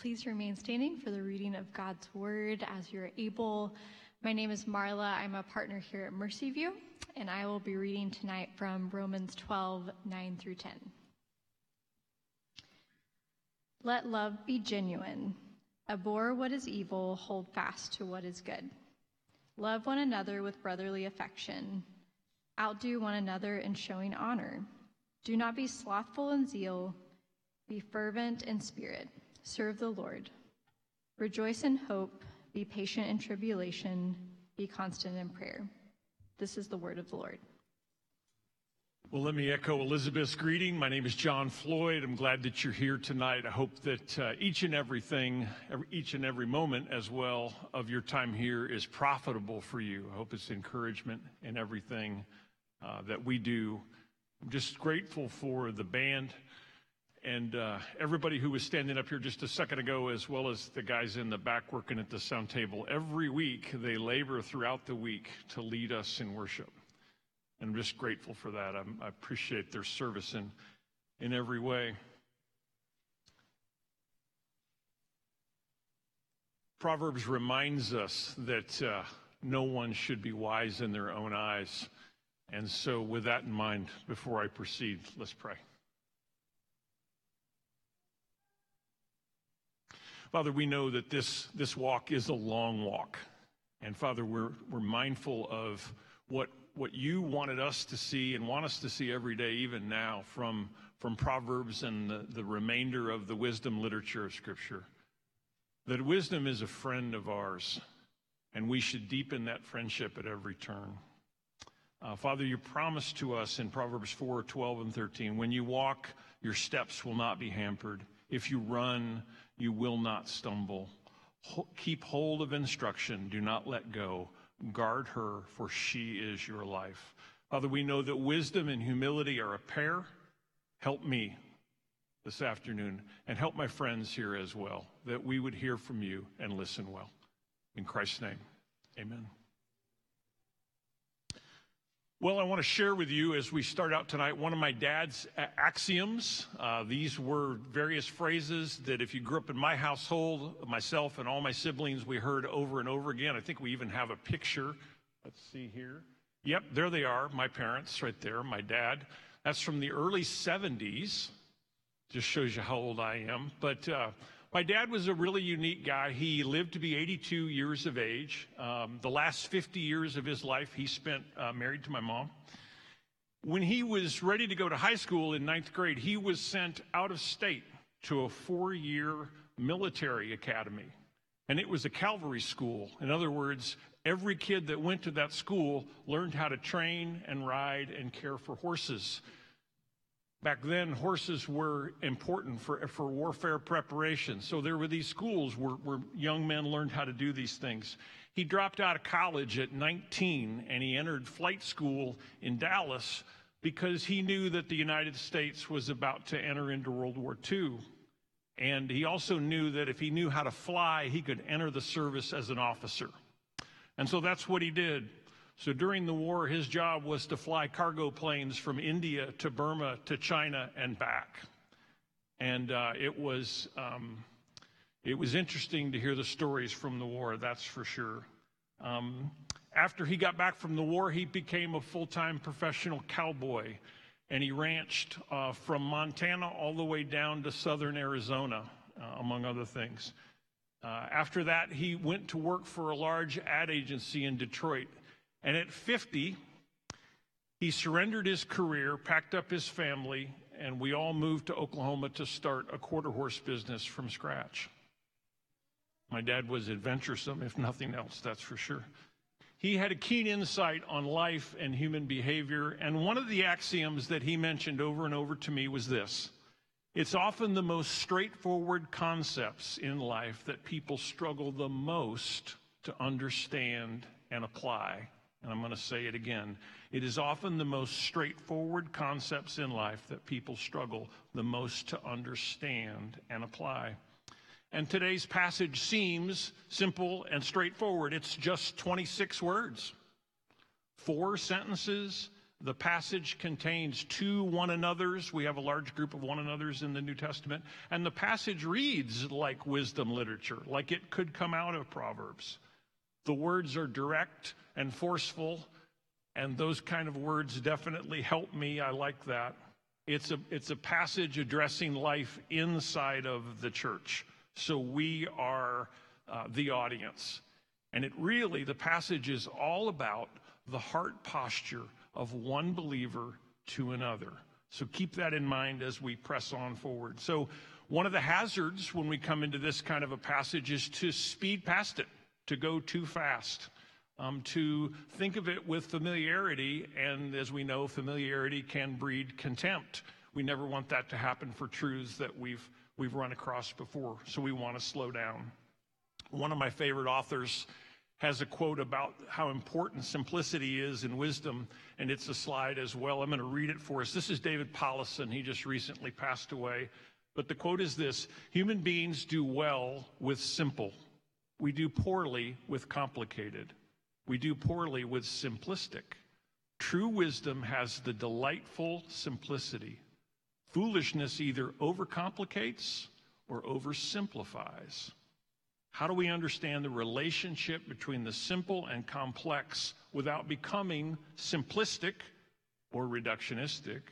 please remain standing for the reading of God's word as you're able. My name is Marla. I'm a partner here at Mercy View, and I will be reading tonight from Romans 12 9 through 10. Let love be genuine. Abhor what is evil, hold fast to what is good. Love one another with brotherly affection. Outdo one another in showing honor. Do not be slothful in zeal, be fervent in spirit. Serve the Lord. Rejoice in hope, be patient in tribulation, be constant in prayer. This is the word of the Lord. Well, let me echo Elizabeth's greeting. My name is John Floyd. I'm glad that you're here tonight. I hope that uh, each and everything, every, each and every moment as well of your time here is profitable for you. I hope it's encouragement in everything uh, that we do. I'm just grateful for the band and uh, everybody who was standing up here just a second ago, as well as the guys in the back working at the sound table, every week they labor throughout the week to lead us in worship. And I'm just grateful for that. I'm, i appreciate their service in, in every way. Proverbs reminds us that uh, no one should be wise in their own eyes. And so, with that in mind, before I proceed, let's pray. Father, we know that this, this walk is a long walk. And Father, we're, we're mindful of what, what you wanted us to see and want us to see every day, even now, from, from Proverbs and the, the remainder of the wisdom literature of Scripture. That wisdom is a friend of ours, and we should deepen that friendship at every turn. Uh, Father, you promised to us in Proverbs 4 12 and 13 when you walk, your steps will not be hampered. If you run, you will not stumble. Keep hold of instruction. Do not let go. Guard her, for she is your life. Father, we know that wisdom and humility are a pair. Help me this afternoon and help my friends here as well, that we would hear from you and listen well. In Christ's name, amen. Well, I want to share with you as we start out tonight one of my dad's axioms. Uh, these were various phrases that, if you grew up in my household, myself and all my siblings, we heard over and over again. I think we even have a picture. Let's see here. Yep, there they are, my parents right there, my dad. That's from the early 70s. Just shows you how old I am. But uh, my dad was a really unique guy. He lived to be 82 years of age. Um, the last 50 years of his life, he spent uh, married to my mom. When he was ready to go to high school in ninth grade, he was sent out of state to a four year military academy. And it was a cavalry school. In other words, every kid that went to that school learned how to train and ride and care for horses. Back then, horses were important for, for warfare preparation. So there were these schools where, where young men learned how to do these things. He dropped out of college at 19 and he entered flight school in Dallas because he knew that the United States was about to enter into World War II. And he also knew that if he knew how to fly, he could enter the service as an officer. And so that's what he did. So during the war, his job was to fly cargo planes from India to Burma to China and back. And uh, it was um, it was interesting to hear the stories from the war. That's for sure. Um, after he got back from the war, he became a full-time professional cowboy, and he ranched uh, from Montana all the way down to southern Arizona, uh, among other things. Uh, after that, he went to work for a large ad agency in Detroit and at 50, he surrendered his career, packed up his family, and we all moved to Oklahoma to start a quarter horse business from scratch. My dad was adventuresome, if nothing else, that's for sure. He had a keen insight on life and human behavior, and one of the axioms that he mentioned over and over to me was this It's often the most straightforward concepts in life that people struggle the most to understand and apply and I'm going to say it again. It is often the most straightforward concepts in life that people struggle the most to understand and apply. And today's passage seems simple and straightforward. It's just 26 words, four sentences, The passage contains two one another's. We have a large group of one another's in the New Testament. And the passage reads like wisdom literature, like it could come out of Proverbs. The words are direct and forceful, and those kind of words definitely help me. I like that. It's a, it's a passage addressing life inside of the church. So we are uh, the audience. And it really, the passage is all about the heart posture of one believer to another. So keep that in mind as we press on forward. So, one of the hazards when we come into this kind of a passage is to speed past it, to go too fast, um, to think of it with familiarity. And as we know, familiarity can breed contempt. We never want that to happen for truths that we've, we've run across before. So, we want to slow down. One of my favorite authors has a quote about how important simplicity is in wisdom, and it's a slide as well. I'm going to read it for us. This is David Powlison. He just recently passed away. But the quote is this Human beings do well with simple. We do poorly with complicated. We do poorly with simplistic. True wisdom has the delightful simplicity. Foolishness either overcomplicates or oversimplifies. How do we understand the relationship between the simple and complex without becoming simplistic or reductionistic?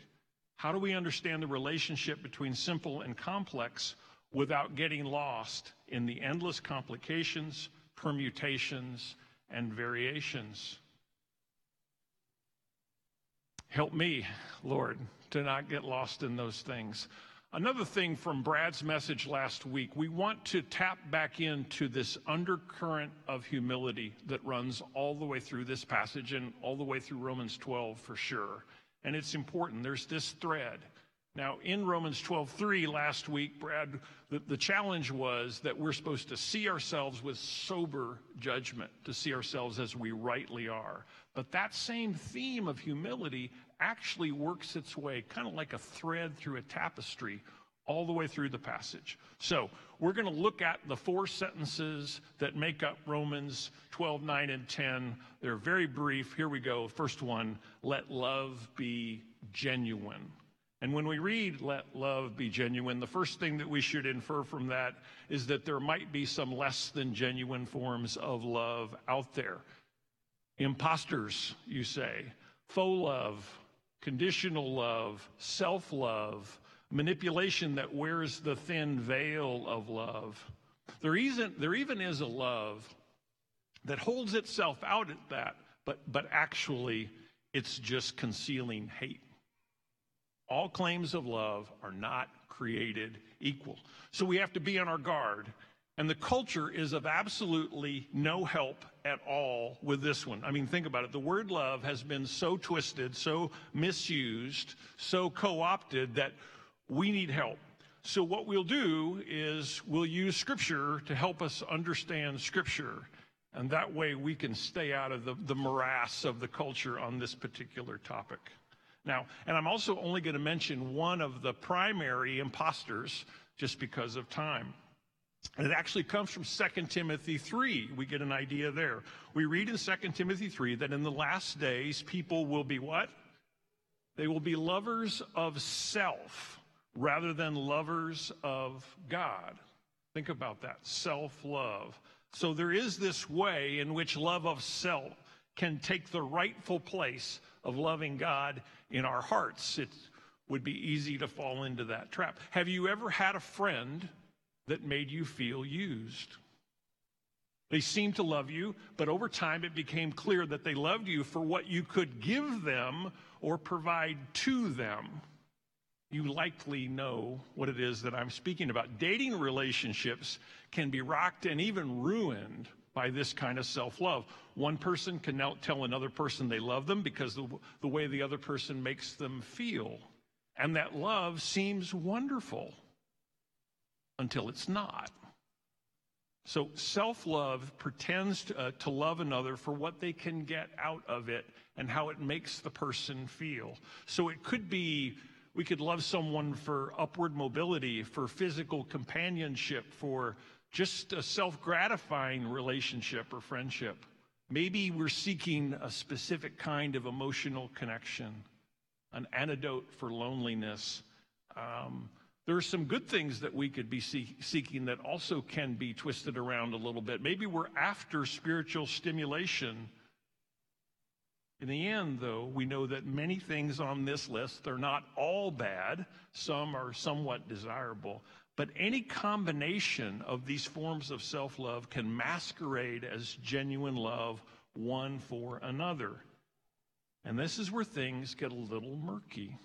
How do we understand the relationship between simple and complex without getting lost in the endless complications, permutations, and variations? Help me, Lord, to not get lost in those things. Another thing from Brad's message last week, we want to tap back into this undercurrent of humility that runs all the way through this passage and all the way through Romans 12 for sure. And it's important. There's this thread. Now, in Romans 12:3 last week, Brad, the, the challenge was that we're supposed to see ourselves with sober judgment, to see ourselves as we rightly are. But that same theme of humility actually works its way kind of like a thread through a tapestry all the way through the passage. So we're going to look at the four sentences that make up Romans 12, 9, and 10. They're very brief. Here we go. First one let love be genuine. And when we read let love be genuine, the first thing that we should infer from that is that there might be some less than genuine forms of love out there. Imposters, you say, faux love, conditional love, self love, manipulation that wears the thin veil of love. There, isn't, there even is a love that holds itself out at that, but, but actually it's just concealing hate. All claims of love are not created equal. So we have to be on our guard and the culture is of absolutely no help at all with this one. I mean, think about it. The word love has been so twisted, so misused, so co opted that we need help. So, what we'll do is we'll use Scripture to help us understand Scripture. And that way we can stay out of the, the morass of the culture on this particular topic. Now, and I'm also only going to mention one of the primary imposters just because of time. And it actually comes from 2 Timothy 3. We get an idea there. We read in 2 Timothy 3 that in the last days, people will be what? They will be lovers of self rather than lovers of God. Think about that self love. So there is this way in which love of self can take the rightful place of loving God in our hearts. It would be easy to fall into that trap. Have you ever had a friend? that made you feel used. They seemed to love you, but over time it became clear that they loved you for what you could give them or provide to them. You likely know what it is that I'm speaking about. Dating relationships can be rocked and even ruined by this kind of self love. One person can now tell another person they love them because the, the way the other person makes them feel. And that love seems wonderful until it's not. So self love pretends to, uh, to, love another for what they can get out of it and how it makes the person feel. So it could be we could love someone for upward mobility, for physical companionship, for just a self gratifying relationship or friendship. Maybe we're seeking a specific kind of emotional connection, an antidote for loneliness. Um, there are some good things that we could be see- seeking that also can be twisted around a little bit. Maybe we're after spiritual stimulation. In the end, though, we know that many things on this list are not all bad, some are somewhat desirable. But any combination of these forms of self love can masquerade as genuine love one for another. And this is where things get a little murky.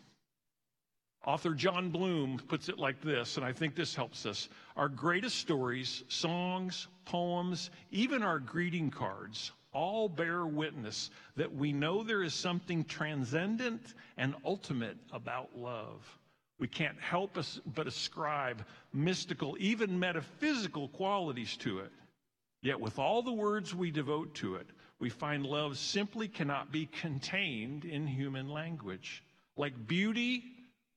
Author Jon Bloom puts it like this, and I think this helps us. Our greatest stories, songs, poems, even our greeting cards all bear witness that we know there is something transcendent and ultimate about love. We can't help but ascribe mystical, even metaphysical qualities to it. Yet, with all the words we devote to it, we find love simply cannot be contained in human language. Like beauty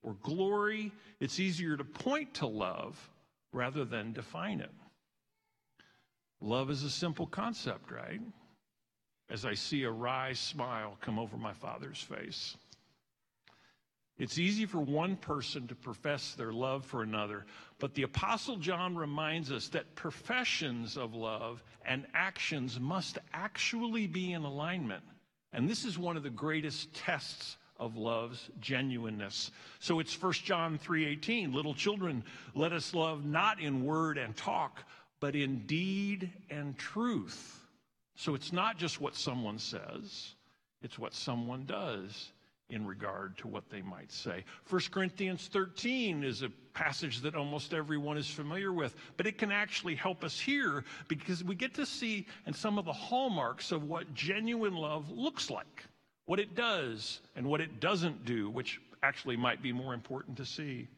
or glory, it's easier to point to love rather than define it. Love is a simple concept, right? As I see a wry smile come over my father's face. It's easy for one person to profess their love for another, but the Apostle John reminds us that professions of love and actions must actually be in alignment. And this is one of the greatest tests of love's genuineness. So it's 1 John 3:18, little children, let us love not in word and talk, but in deed and truth. So it's not just what someone says, it's what someone does in regard to what they might say. 1 Corinthians 13 is a passage that almost everyone is familiar with, but it can actually help us here because we get to see and some of the hallmarks of what genuine love looks like, what it does and what it doesn't do, which actually might be more important to see.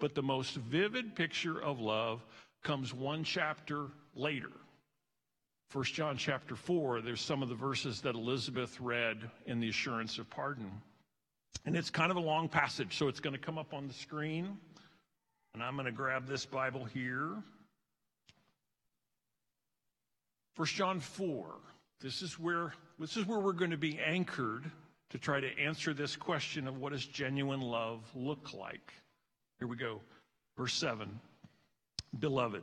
But the most vivid picture of love comes one chapter later. 1 John chapter 4, there's some of the verses that Elizabeth read in the assurance of pardon. And it's kind of a long passage, so it's going to come up on the screen. And I'm going to grab this Bible here. 1 John 4. This is where this is where we're going to be anchored to try to answer this question of what does genuine love look like. Here we go. Verse 7. Beloved,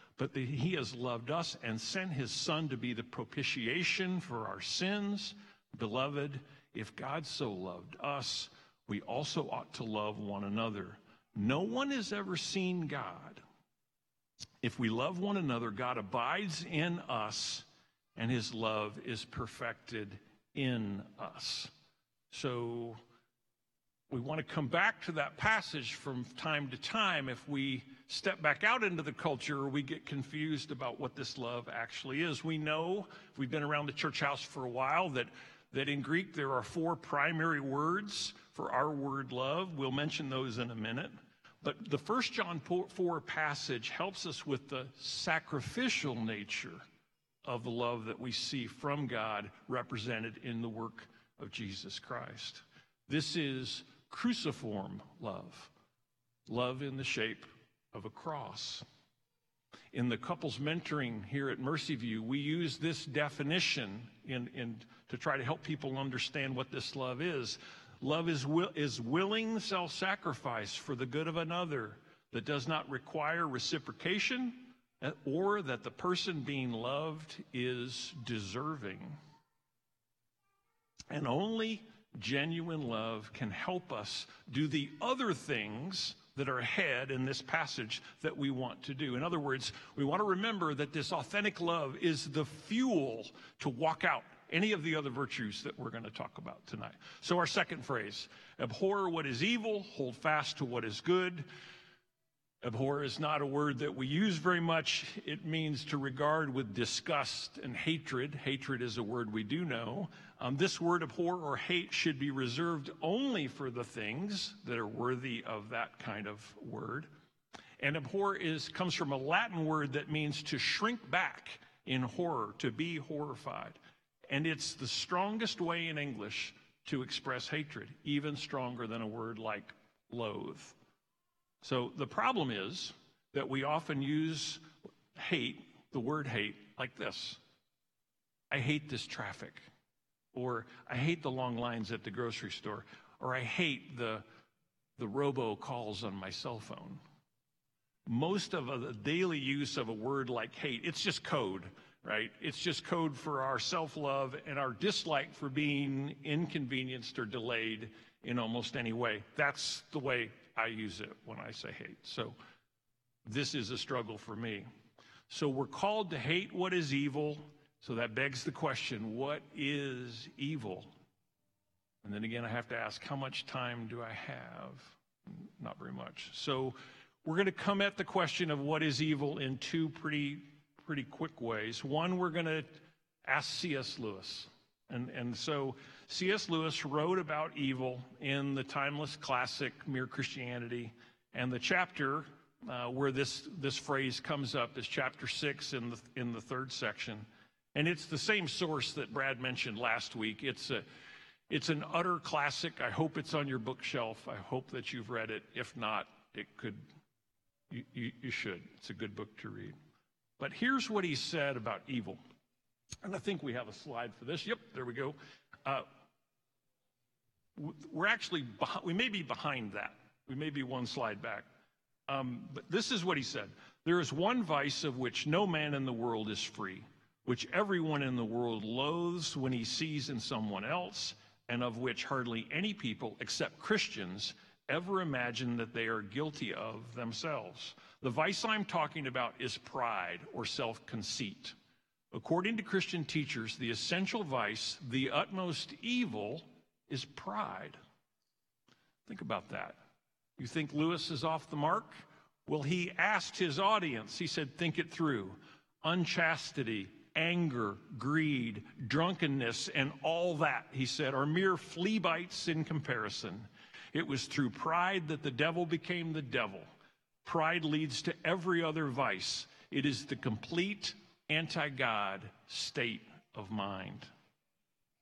but he has loved us and sent his son to be the propitiation for our sins. Beloved, if God so loved us, we also ought to love one another. No one has ever seen God. If we love one another, God abides in us, and his love is perfected in us. So we want to come back to that passage from time to time if we step back out into the culture we get confused about what this love actually is. We know we've been around the church house for a while that that in greek there are four primary words for our word love. We'll mention those in a minute. But the first john 4 passage helps us with the sacrificial nature of the love that we see from god represented in the work of jesus christ. This is cruciform love. Love in the shape of a cross. In the couples mentoring here at Mercy View, we use this definition in, in, to try to help people understand what this love is. Love is, will, is willing self sacrifice for the good of another that does not require reciprocation uh, or that the person being loved is deserving. And only genuine love can help us do the other things that are ahead in this passage that we want to do. In other words, we want to remember that this authentic love is the fuel to walk out any of the other virtues that we're going to talk about tonight. So, our second phrase abhor what is evil, hold fast to what is good. Abhor is not a word that we use very much. It means to regard with disgust and hatred. Hatred is a word we do know. Um, this word abhor or hate should be reserved only for the things that are worthy of that kind of word. And abhor is comes from a Latin word that means to shrink back in horror, to be horrified. And it's the strongest way in English to express hatred, even stronger than a word like loathe. So the problem is that we often use hate, the word hate, like this I hate this traffic, or I hate the long lines at the grocery store, or I hate the, the robo calls on my cell phone. Most of the daily use of a word like hate, it's just code, right? It's just code for our self love and our dislike for being inconvenienced or delayed in almost any way. That's the way I use it when I say hate. So this is a struggle for me. So we're called to hate what is evil. So that begs the question what is evil? And then again, I have to ask, how much time do I have? Not very much. So we're going to come at the question of what is evil in two pretty, pretty quick ways. One, we're going to ask C.S. Lewis. And, and so C.S. Lewis wrote about evil in the timeless classic Mere Christianity. And the chapter uh, where this, this phrase comes up is chapter six in the, in the third section. And it's the same source that Brad mentioned last week. It's, a, it's an utter classic. I hope it's on your bookshelf. I hope that you've read it. If not, it could, you, you, you should. It's a good book to read. But here's what he said about evil. And I think we have a slide for this. Yep, there we go. Uh, we're actually, we may be behind that. We may be one slide back. Um, but this is what he said There is one vice of which no man in the world is free, which everyone in the world loathes when he sees in someone else, and of which hardly any people, except Christians, ever imagine that they are guilty of themselves. The vice I'm talking about is pride or self conceit. According to Christian teachers, the essential vice, the utmost evil, is pride. Think about that. You think Lewis is off the mark? Well, he asked his audience, he said, think it through. Unchastity, anger, greed, drunkenness, and all that, he said, are mere flea bites in comparison. It was through pride that the devil became the devil. Pride leads to every other vice. It is the complete anti God state of mind.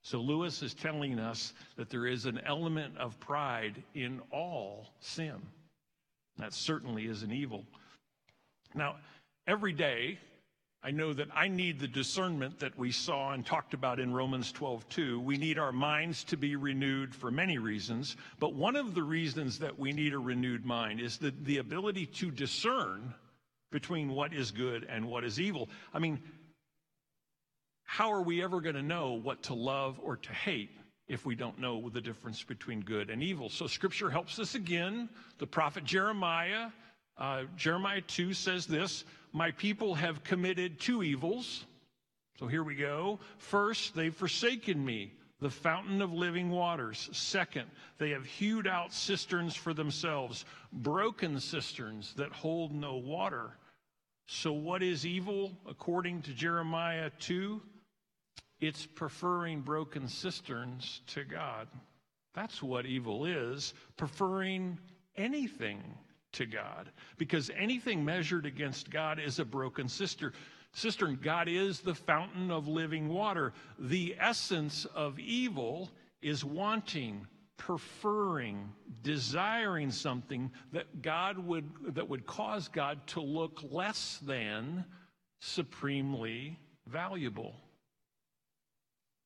So Lewis is telling us that there is an element of pride in all sin. That certainly is an evil. Now, every day, I know that I need the discernment that we saw and talked about in Romans 12, 2. We need our minds to be renewed for many reasons, but one of the reasons that we need a renewed mind is the, the ability to discern between what is good and what is evil. I mean, how are we ever going to know what to love or to hate if we don't know the difference between good and evil? So, scripture helps us again. The prophet Jeremiah, uh, Jeremiah 2 says this My people have committed two evils. So, here we go. First, they've forsaken me the fountain of living waters. Second, they have hewed out cisterns for themselves, broken cisterns that hold no water. So, what is evil according to Jeremiah 2? It's preferring broken cisterns to God. That's what evil is preferring anything to God. Because anything measured against God is a broken cistern. Cistern, God is the fountain of living water. The essence of evil is wanting, preferring, desiring something that God would that would cause God to look less than supremely valuable.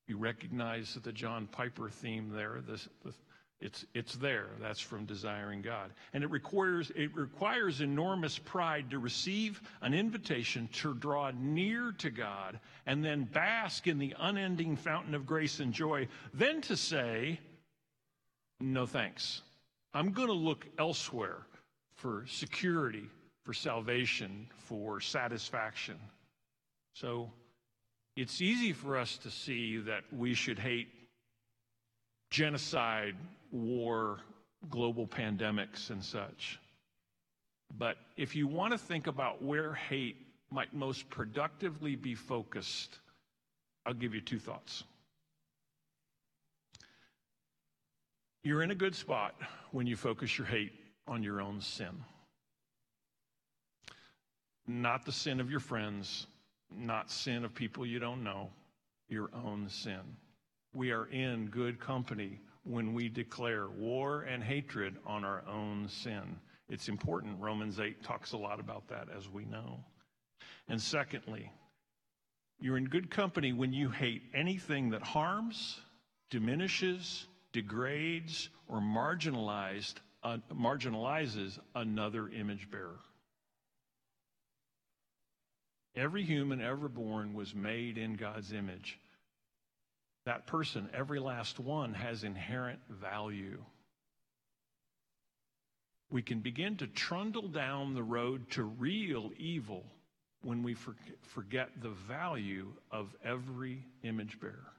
You recognize the John Piper theme there. This, the, it's, it's there. That's from Desiring God. And it requires, it requires enormous pride to receive an invitation to draw near to God and then bask in the unending fountain of grace and joy, then to say, no thanks. I'm going to look elsewhere for security, for salvation, for satisfaction. So it's easy for us to see that we should hate genocide, war, global pandemics, and such. But if you want to think about where hate might most productively be focused, I'll give you two thoughts. You're in a good spot when you focus your hate on your own sin. Not the sin of your friends, not sin of people you don't know, your own sin. We are in good company when we declare war and hatred on our own sin. It's important. Romans 8 talks a lot about that, as we know. And secondly, you're in good company when you hate anything that harms, diminishes, degrades, or marginalized, uh, marginalizes another image bearer. Every human ever born was made in God's image. That person, every last one, has inherent value. We can begin to trundle down the road to real evil when we forget the value of every image bearer.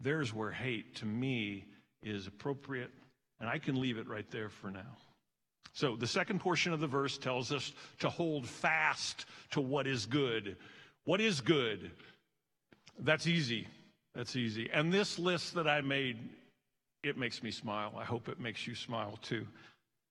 There's where hate, to me, is appropriate, and I can leave it right there for now. So the second portion of the verse tells us to hold fast to what is good. What is good? That's easy. That's easy. And this list that I made, it makes me smile. I hope it makes you smile too.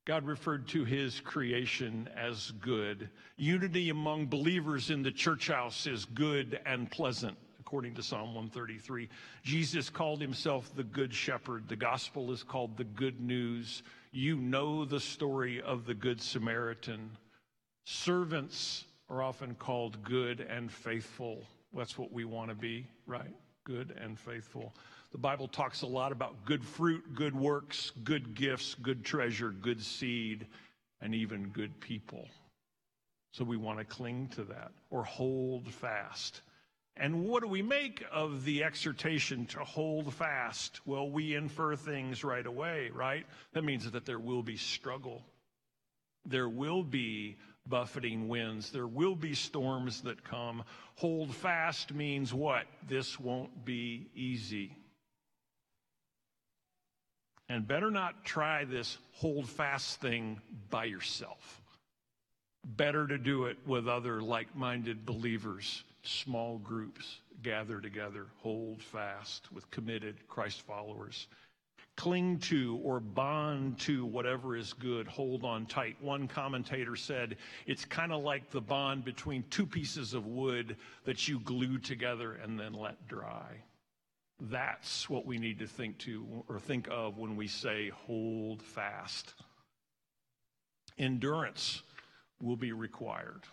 God referred to his creation as good. Unity among believers in the church house is good and pleasant, according to Psalm 133. Jesus called himself the good shepherd. The gospel is called the good news. You know the story of the Good Samaritan. Servants are often called good and faithful. That's what we want to be, right? Good and faithful. The Bible talks a lot about good fruit, good works, good gifts, good treasure, good seed, and even good people. So we want to cling to that or hold fast. And what do we make of the exhortation to hold fast? Well, we infer things right away, right? That means that there will be struggle. There will be buffeting winds. There will be storms that come. Hold fast means what? This won't be easy. And better not try this hold fast thing by yourself. Better to do it with other like minded believers small groups gather together, hold fast with committed Christ followers. Cling to or bond to whatever is good, hold on tight. One commentator said it's kind of like the bond between two pieces of wood that you glue together and then let dry. That's what we need to think to or think of when we say hold fast. Endurance will be required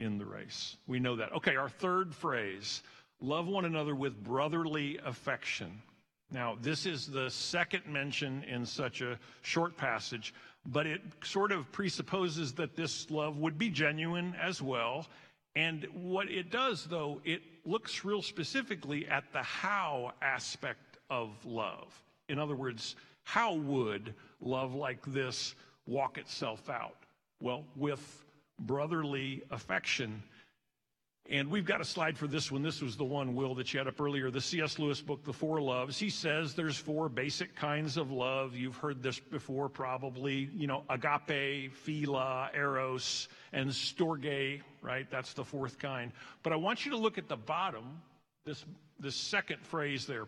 in the race. We know that. Okay, our third phrase love one another with brotherly affection. Now, this is the second mention in such a short passage, but it sort of presupposes that this love would be genuine as well. And what it does, though, it looks real specifically at the how aspect of love. In other words, how would love like this walk itself out? Well, with brotherly affection. And we've got a slide for this one. This was the one, Will, that you had up earlier, the C.S. Lewis book, The Four Loves. He says there's four basic kinds of love. You've heard this before, probably. You know, agape, philia, eros, and storge, right? That's the fourth kind. But I want you to look at the bottom, this, this second phrase there.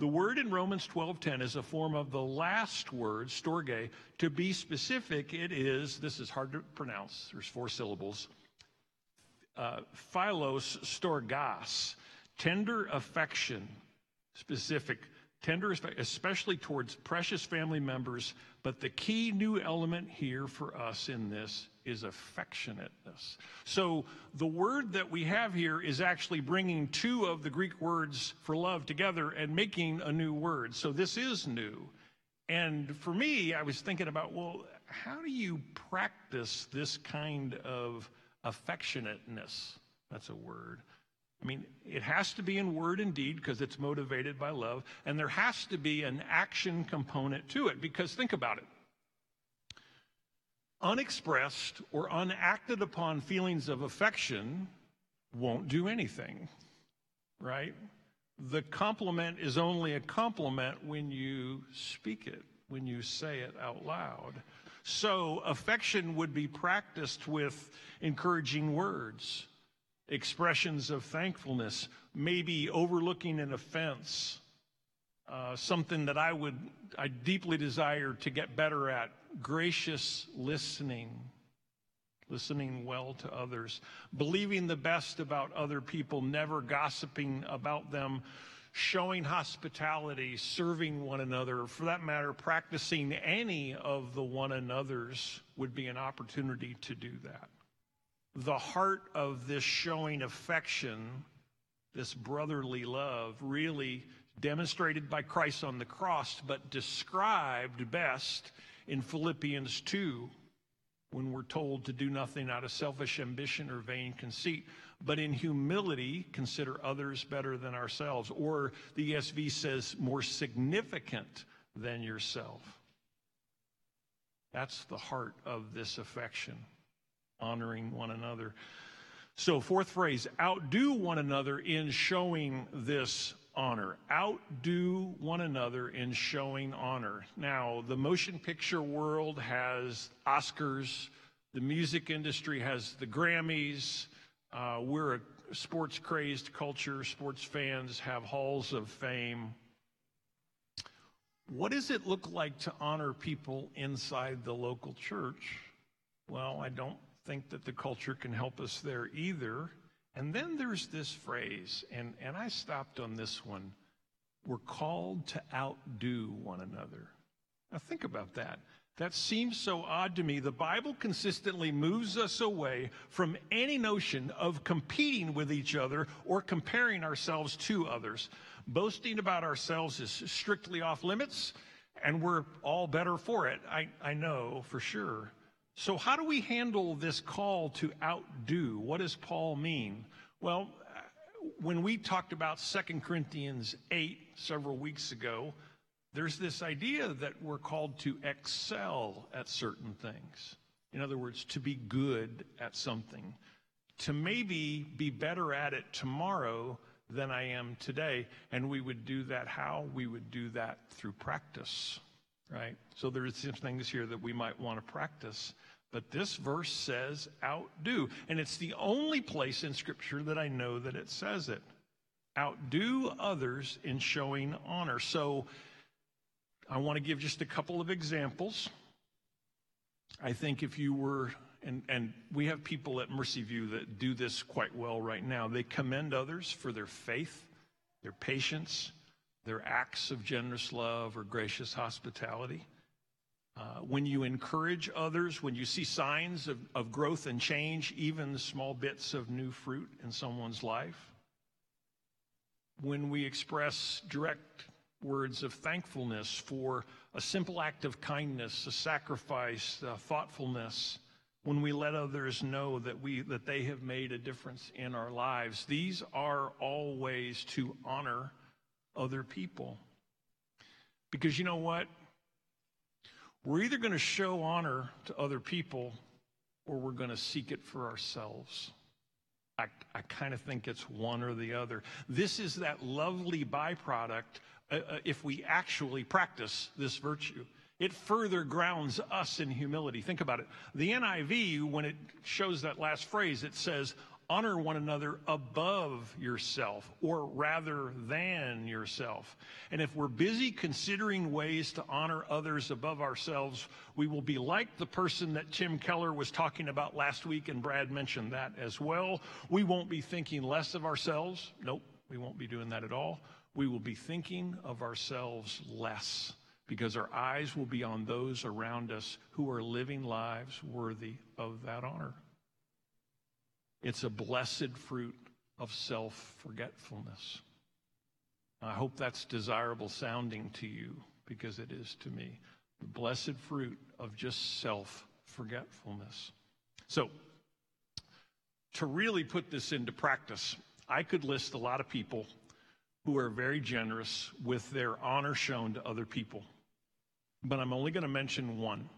The word in Romans 12:10 is a form of the last word, storge. To be specific, it is, this is hard to pronounce, there's four syllables, uh, philos storgas, tender affection, specific, tender, especially towards precious family members. But the key new element here for us in this is affectionateness. So the word that we have here is actually bringing two of the Greek words for love together and making a new word. So this is new. And for me, I was thinking about, well, how do you practice this kind of affectionateness? That's a word. I mean, it has to be in word and deed because it's motivated by love, and there has to be an action component to it because think about it unexpressed or unacted upon feelings of affection won't do anything, right? The compliment is only a compliment when you speak it, when you say it out loud. So, affection would be practiced with encouraging words, expressions of thankfulness, maybe overlooking an offense, uh, something that I would, I deeply desire to get better at gracious listening, listening well to others, believing the best about other people, never gossiping about them, showing hospitality, serving one another, for that matter, practicing any of the one another's would be an opportunity to do that. The heart of this showing affection, this brotherly love, really demonstrated by Christ on the cross, but described best in Philippians 2 when we're told to do nothing out of selfish ambition or vain conceit but in humility consider others better than ourselves. Or the ESV says, more significant than yourself. That's the heart of this affection, honoring one another. So, fourth phrase, outdo one another in showing this honor. Outdo one another in showing honor. Now, the motion picture world has Oscars, the music industry has the Grammys, uh, we're a sports crazed culture. Sports fans have halls of fame. What does it look like to honor people inside the local church? Well, I don't think that the culture can help us there either. And then there's this phrase, and, and I stopped on this one. We're called to outdo one another. Now, think about that. That seems so odd to me. The Bible consistently moves us away from any notion of competing with each other or comparing ourselves to others. Boasting about ourselves is strictly off limits, and we're all better for it. I, I know for sure. So, how do we handle this call to outdo? What does Paul mean? Well, when we talked about 2 Corinthians 8 several weeks ago, there's this idea that we're called to excel at certain things. In other words, to be good at something, to maybe be better at it tomorrow than I am today. And we would do that how? We would do that through practice, right? So there's some things here that we might want to practice. But this verse says outdo. And it's the only place in Scripture that I know that it says it. Outdo others in showing honor. So I want to give just a couple of examples. I think if you were, and, and we have people at Mercy View that do this quite well right now, they commend others for their faith, their patience, their acts of generous love or gracious hospitality. Uh, when you encourage others, when you see signs of, of growth and change, even small bits of new fruit in someone's life, when we express direct words of thankfulness for a simple act of kindness, a sacrifice, a thoughtfulness, when we let others know that we that they have made a difference in our lives. These are all ways to honor other people. Because you know what? We're either going to show honor to other people or we're going to seek it for ourselves. I, I kind of think it's one or the other. This is that lovely byproduct uh, uh, if we actually practice this virtue. It further grounds us in humility. Think about it. The NIV, when it shows that last phrase, it says, honor one another above yourself or rather than yourself. And if we're busy considering ways to honor others above ourselves, we will be like the person that Tim Keller was talking about last week, and Brad mentioned that as well. We won't be thinking less of ourselves. Nope, we won't be doing that at all we will be thinking of ourselves less because our eyes will be on those around us who are living lives worthy of that honor. It's a blessed fruit of self forgetfulness. I hope that's desirable sounding to you because it is to me. The blessed fruit of just self forgetfulness. So, to really put this into practice, I could list a lot of people who are very generous with their honor shown to other people. But I'm only going to mention one.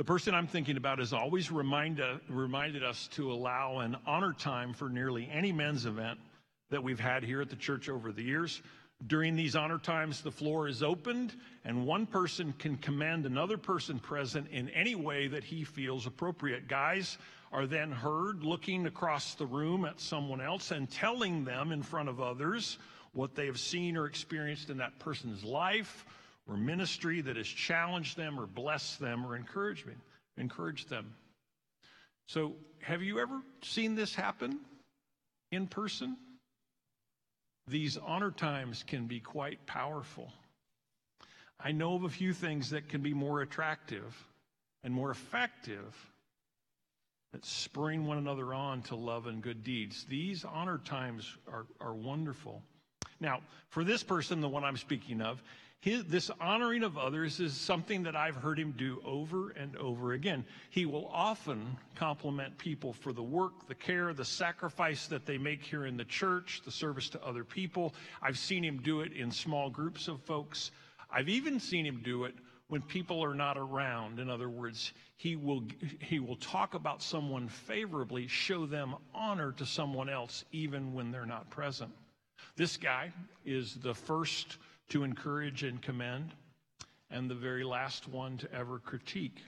The person I'm thinking about has always remind, uh, reminded us to allow an honor time for nearly any men's event that we've had here at the church over the years. During these honor times, the floor is opened, and one person can command another person present in any way that he feels appropriate. Guys are then heard looking across the room at someone else and telling them in front of others what they have seen or experienced in that person's life or ministry that has challenged them or blessed them or encouraged, me, encouraged them. So, have you ever seen this happen in person? These honor times can be quite powerful. I know of a few things that can be more attractive and more effective that spring one another on to love and good deeds. These honor times are, are wonderful. Now, for this person, the one I'm speaking of, his, this honoring of others is something that I've heard him do over and over again. He will often compliment people for the work, the care, the sacrifice that they make here in the church, the service to other people. I've seen him do it in small groups of folks. I've even seen him do it when people are not around. In other words, he will, he will talk about someone favorably, show them honor to someone else, even when they're not present. This guy is the first to encourage and commend, and the very last one to ever critique.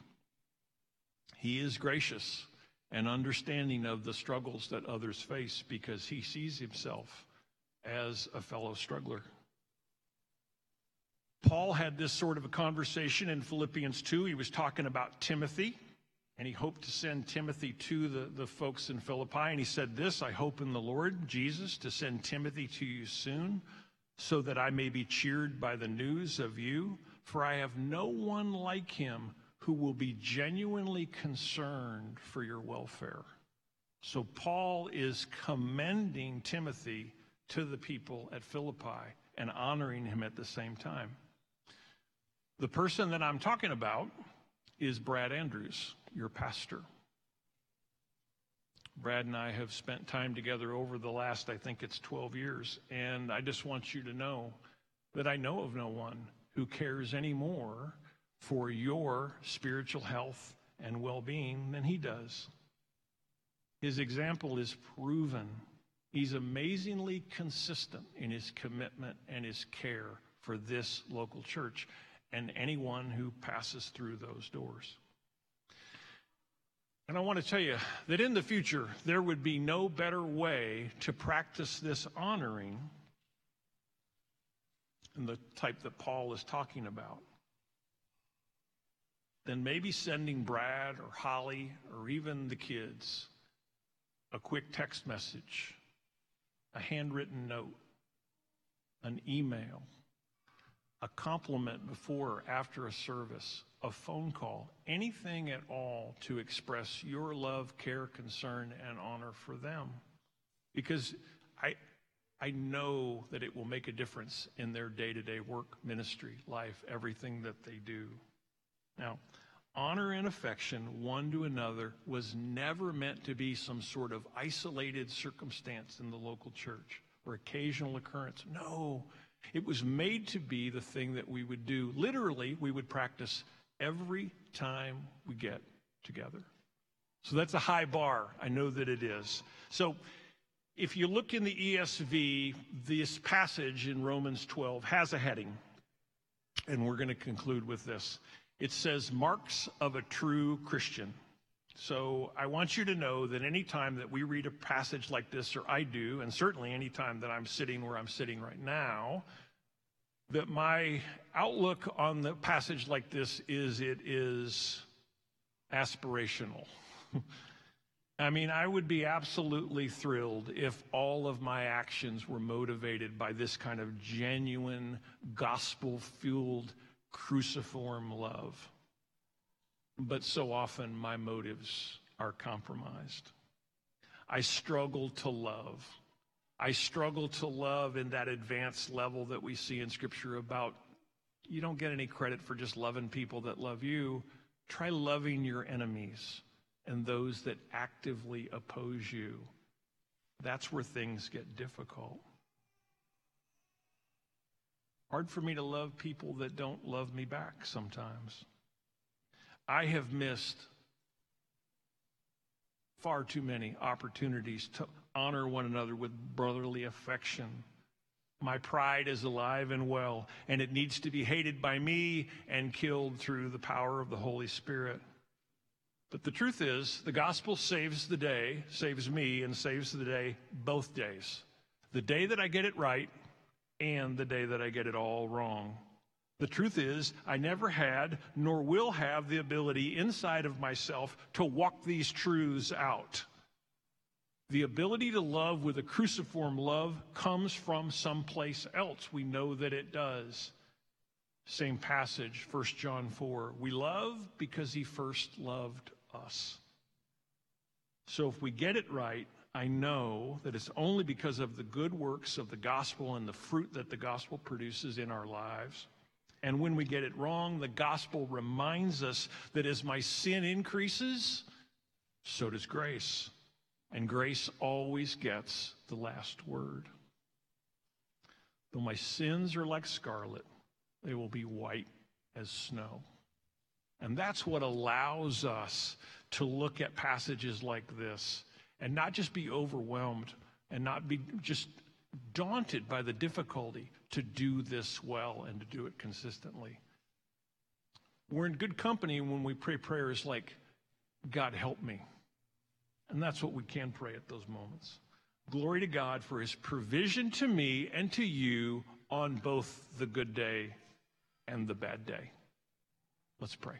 He is gracious and understanding of the struggles that others face because he sees himself as a fellow struggler. Paul had this sort of a conversation in Philippians 2. He was talking about Timothy, and he hoped to send Timothy to the, the folks in Philippi. And he said, This I hope in the Lord Jesus to send Timothy to you soon so that I may be cheered by the news of you. For I have no one like him who will be genuinely concerned for your welfare. So Paul is commending Timothy to the people at Philippi and honoring him at the same time. The person that I'm talking about is Brad Andrews, your pastor. Brad and I have spent time together over the last, I think it's 12 years. And I just want you to know that I know of no one who cares any more for your spiritual health and well being than he does. His example is proven. He's amazingly consistent in his commitment and his care for this local church and anyone who passes through those doors. And I want to tell you that in the future, there would be no better way to practice this honoring and the type that Paul is talking about. Than maybe sending Brad or Holly or even the kids a quick text message, a handwritten note, an email, a compliment before or after a service, a phone call, anything at all to express your love, care, concern, and honor for them. Because I, I know that it will make a difference in their day to day work, ministry, life, everything that they do. Now, honor and affection one to another was never meant to be some sort of isolated circumstance in the local church or occasional occurrence. No, it was made to be the thing that we would do. Literally, we would practice every time we get together. So that's a high bar. I know that it is. So if you look in the ESV, this passage in Romans 12 has a heading. And we're going to conclude with this. It says, Marks of a True Christian. So I want you to know that anytime that we read a passage like this, or I do, and certainly anytime that I'm sitting where I'm sitting right now, that my outlook on the passage like this is it is aspirational. I mean, I would be absolutely thrilled if all of my actions were motivated by this kind of genuine, gospel fueled, cruciform love. But so often my motives are compromised. I struggle to love. I struggle to love in that advanced level that we see in Scripture about you don't get any credit for just loving people that love you. Try loving your enemies and those that actively oppose you. That's where things get difficult. Hard for me to love people that don't love me back sometimes. I have missed far too many opportunities to honor one another with brotherly affection My pride is alive and well, and it needs to be hated by me and killed through the power of the Holy Spirit. But the truth is, the gospel saves the day, saves me, and saves the day both days. The day that I get it right and the day that I get it all wrong. The truth is, I never had nor will have the ability inside of myself to walk these truths out. The ability to love with a cruciform love comes from someplace else. We know that it does. Same passage, 1 John 4. We love because he first loved us. So if we get it right, I know that it's only because of the good works of the gospel and the fruit that the gospel produces in our lives. And when we get it wrong, the gospel reminds us that as my sin increases, so does grace. And grace always gets the last word. Though my sins are like scarlet, they will be white as snow. And that's what allows us to look at passages like this and not just be overwhelmed and not be just daunted by the difficulty to do this well and to do it consistently. We're in good company when we pray prayers like, God help me. And that's what we can pray at those moments. Glory to God for his provision to me and to you on both the good day and the bad day. Let's pray.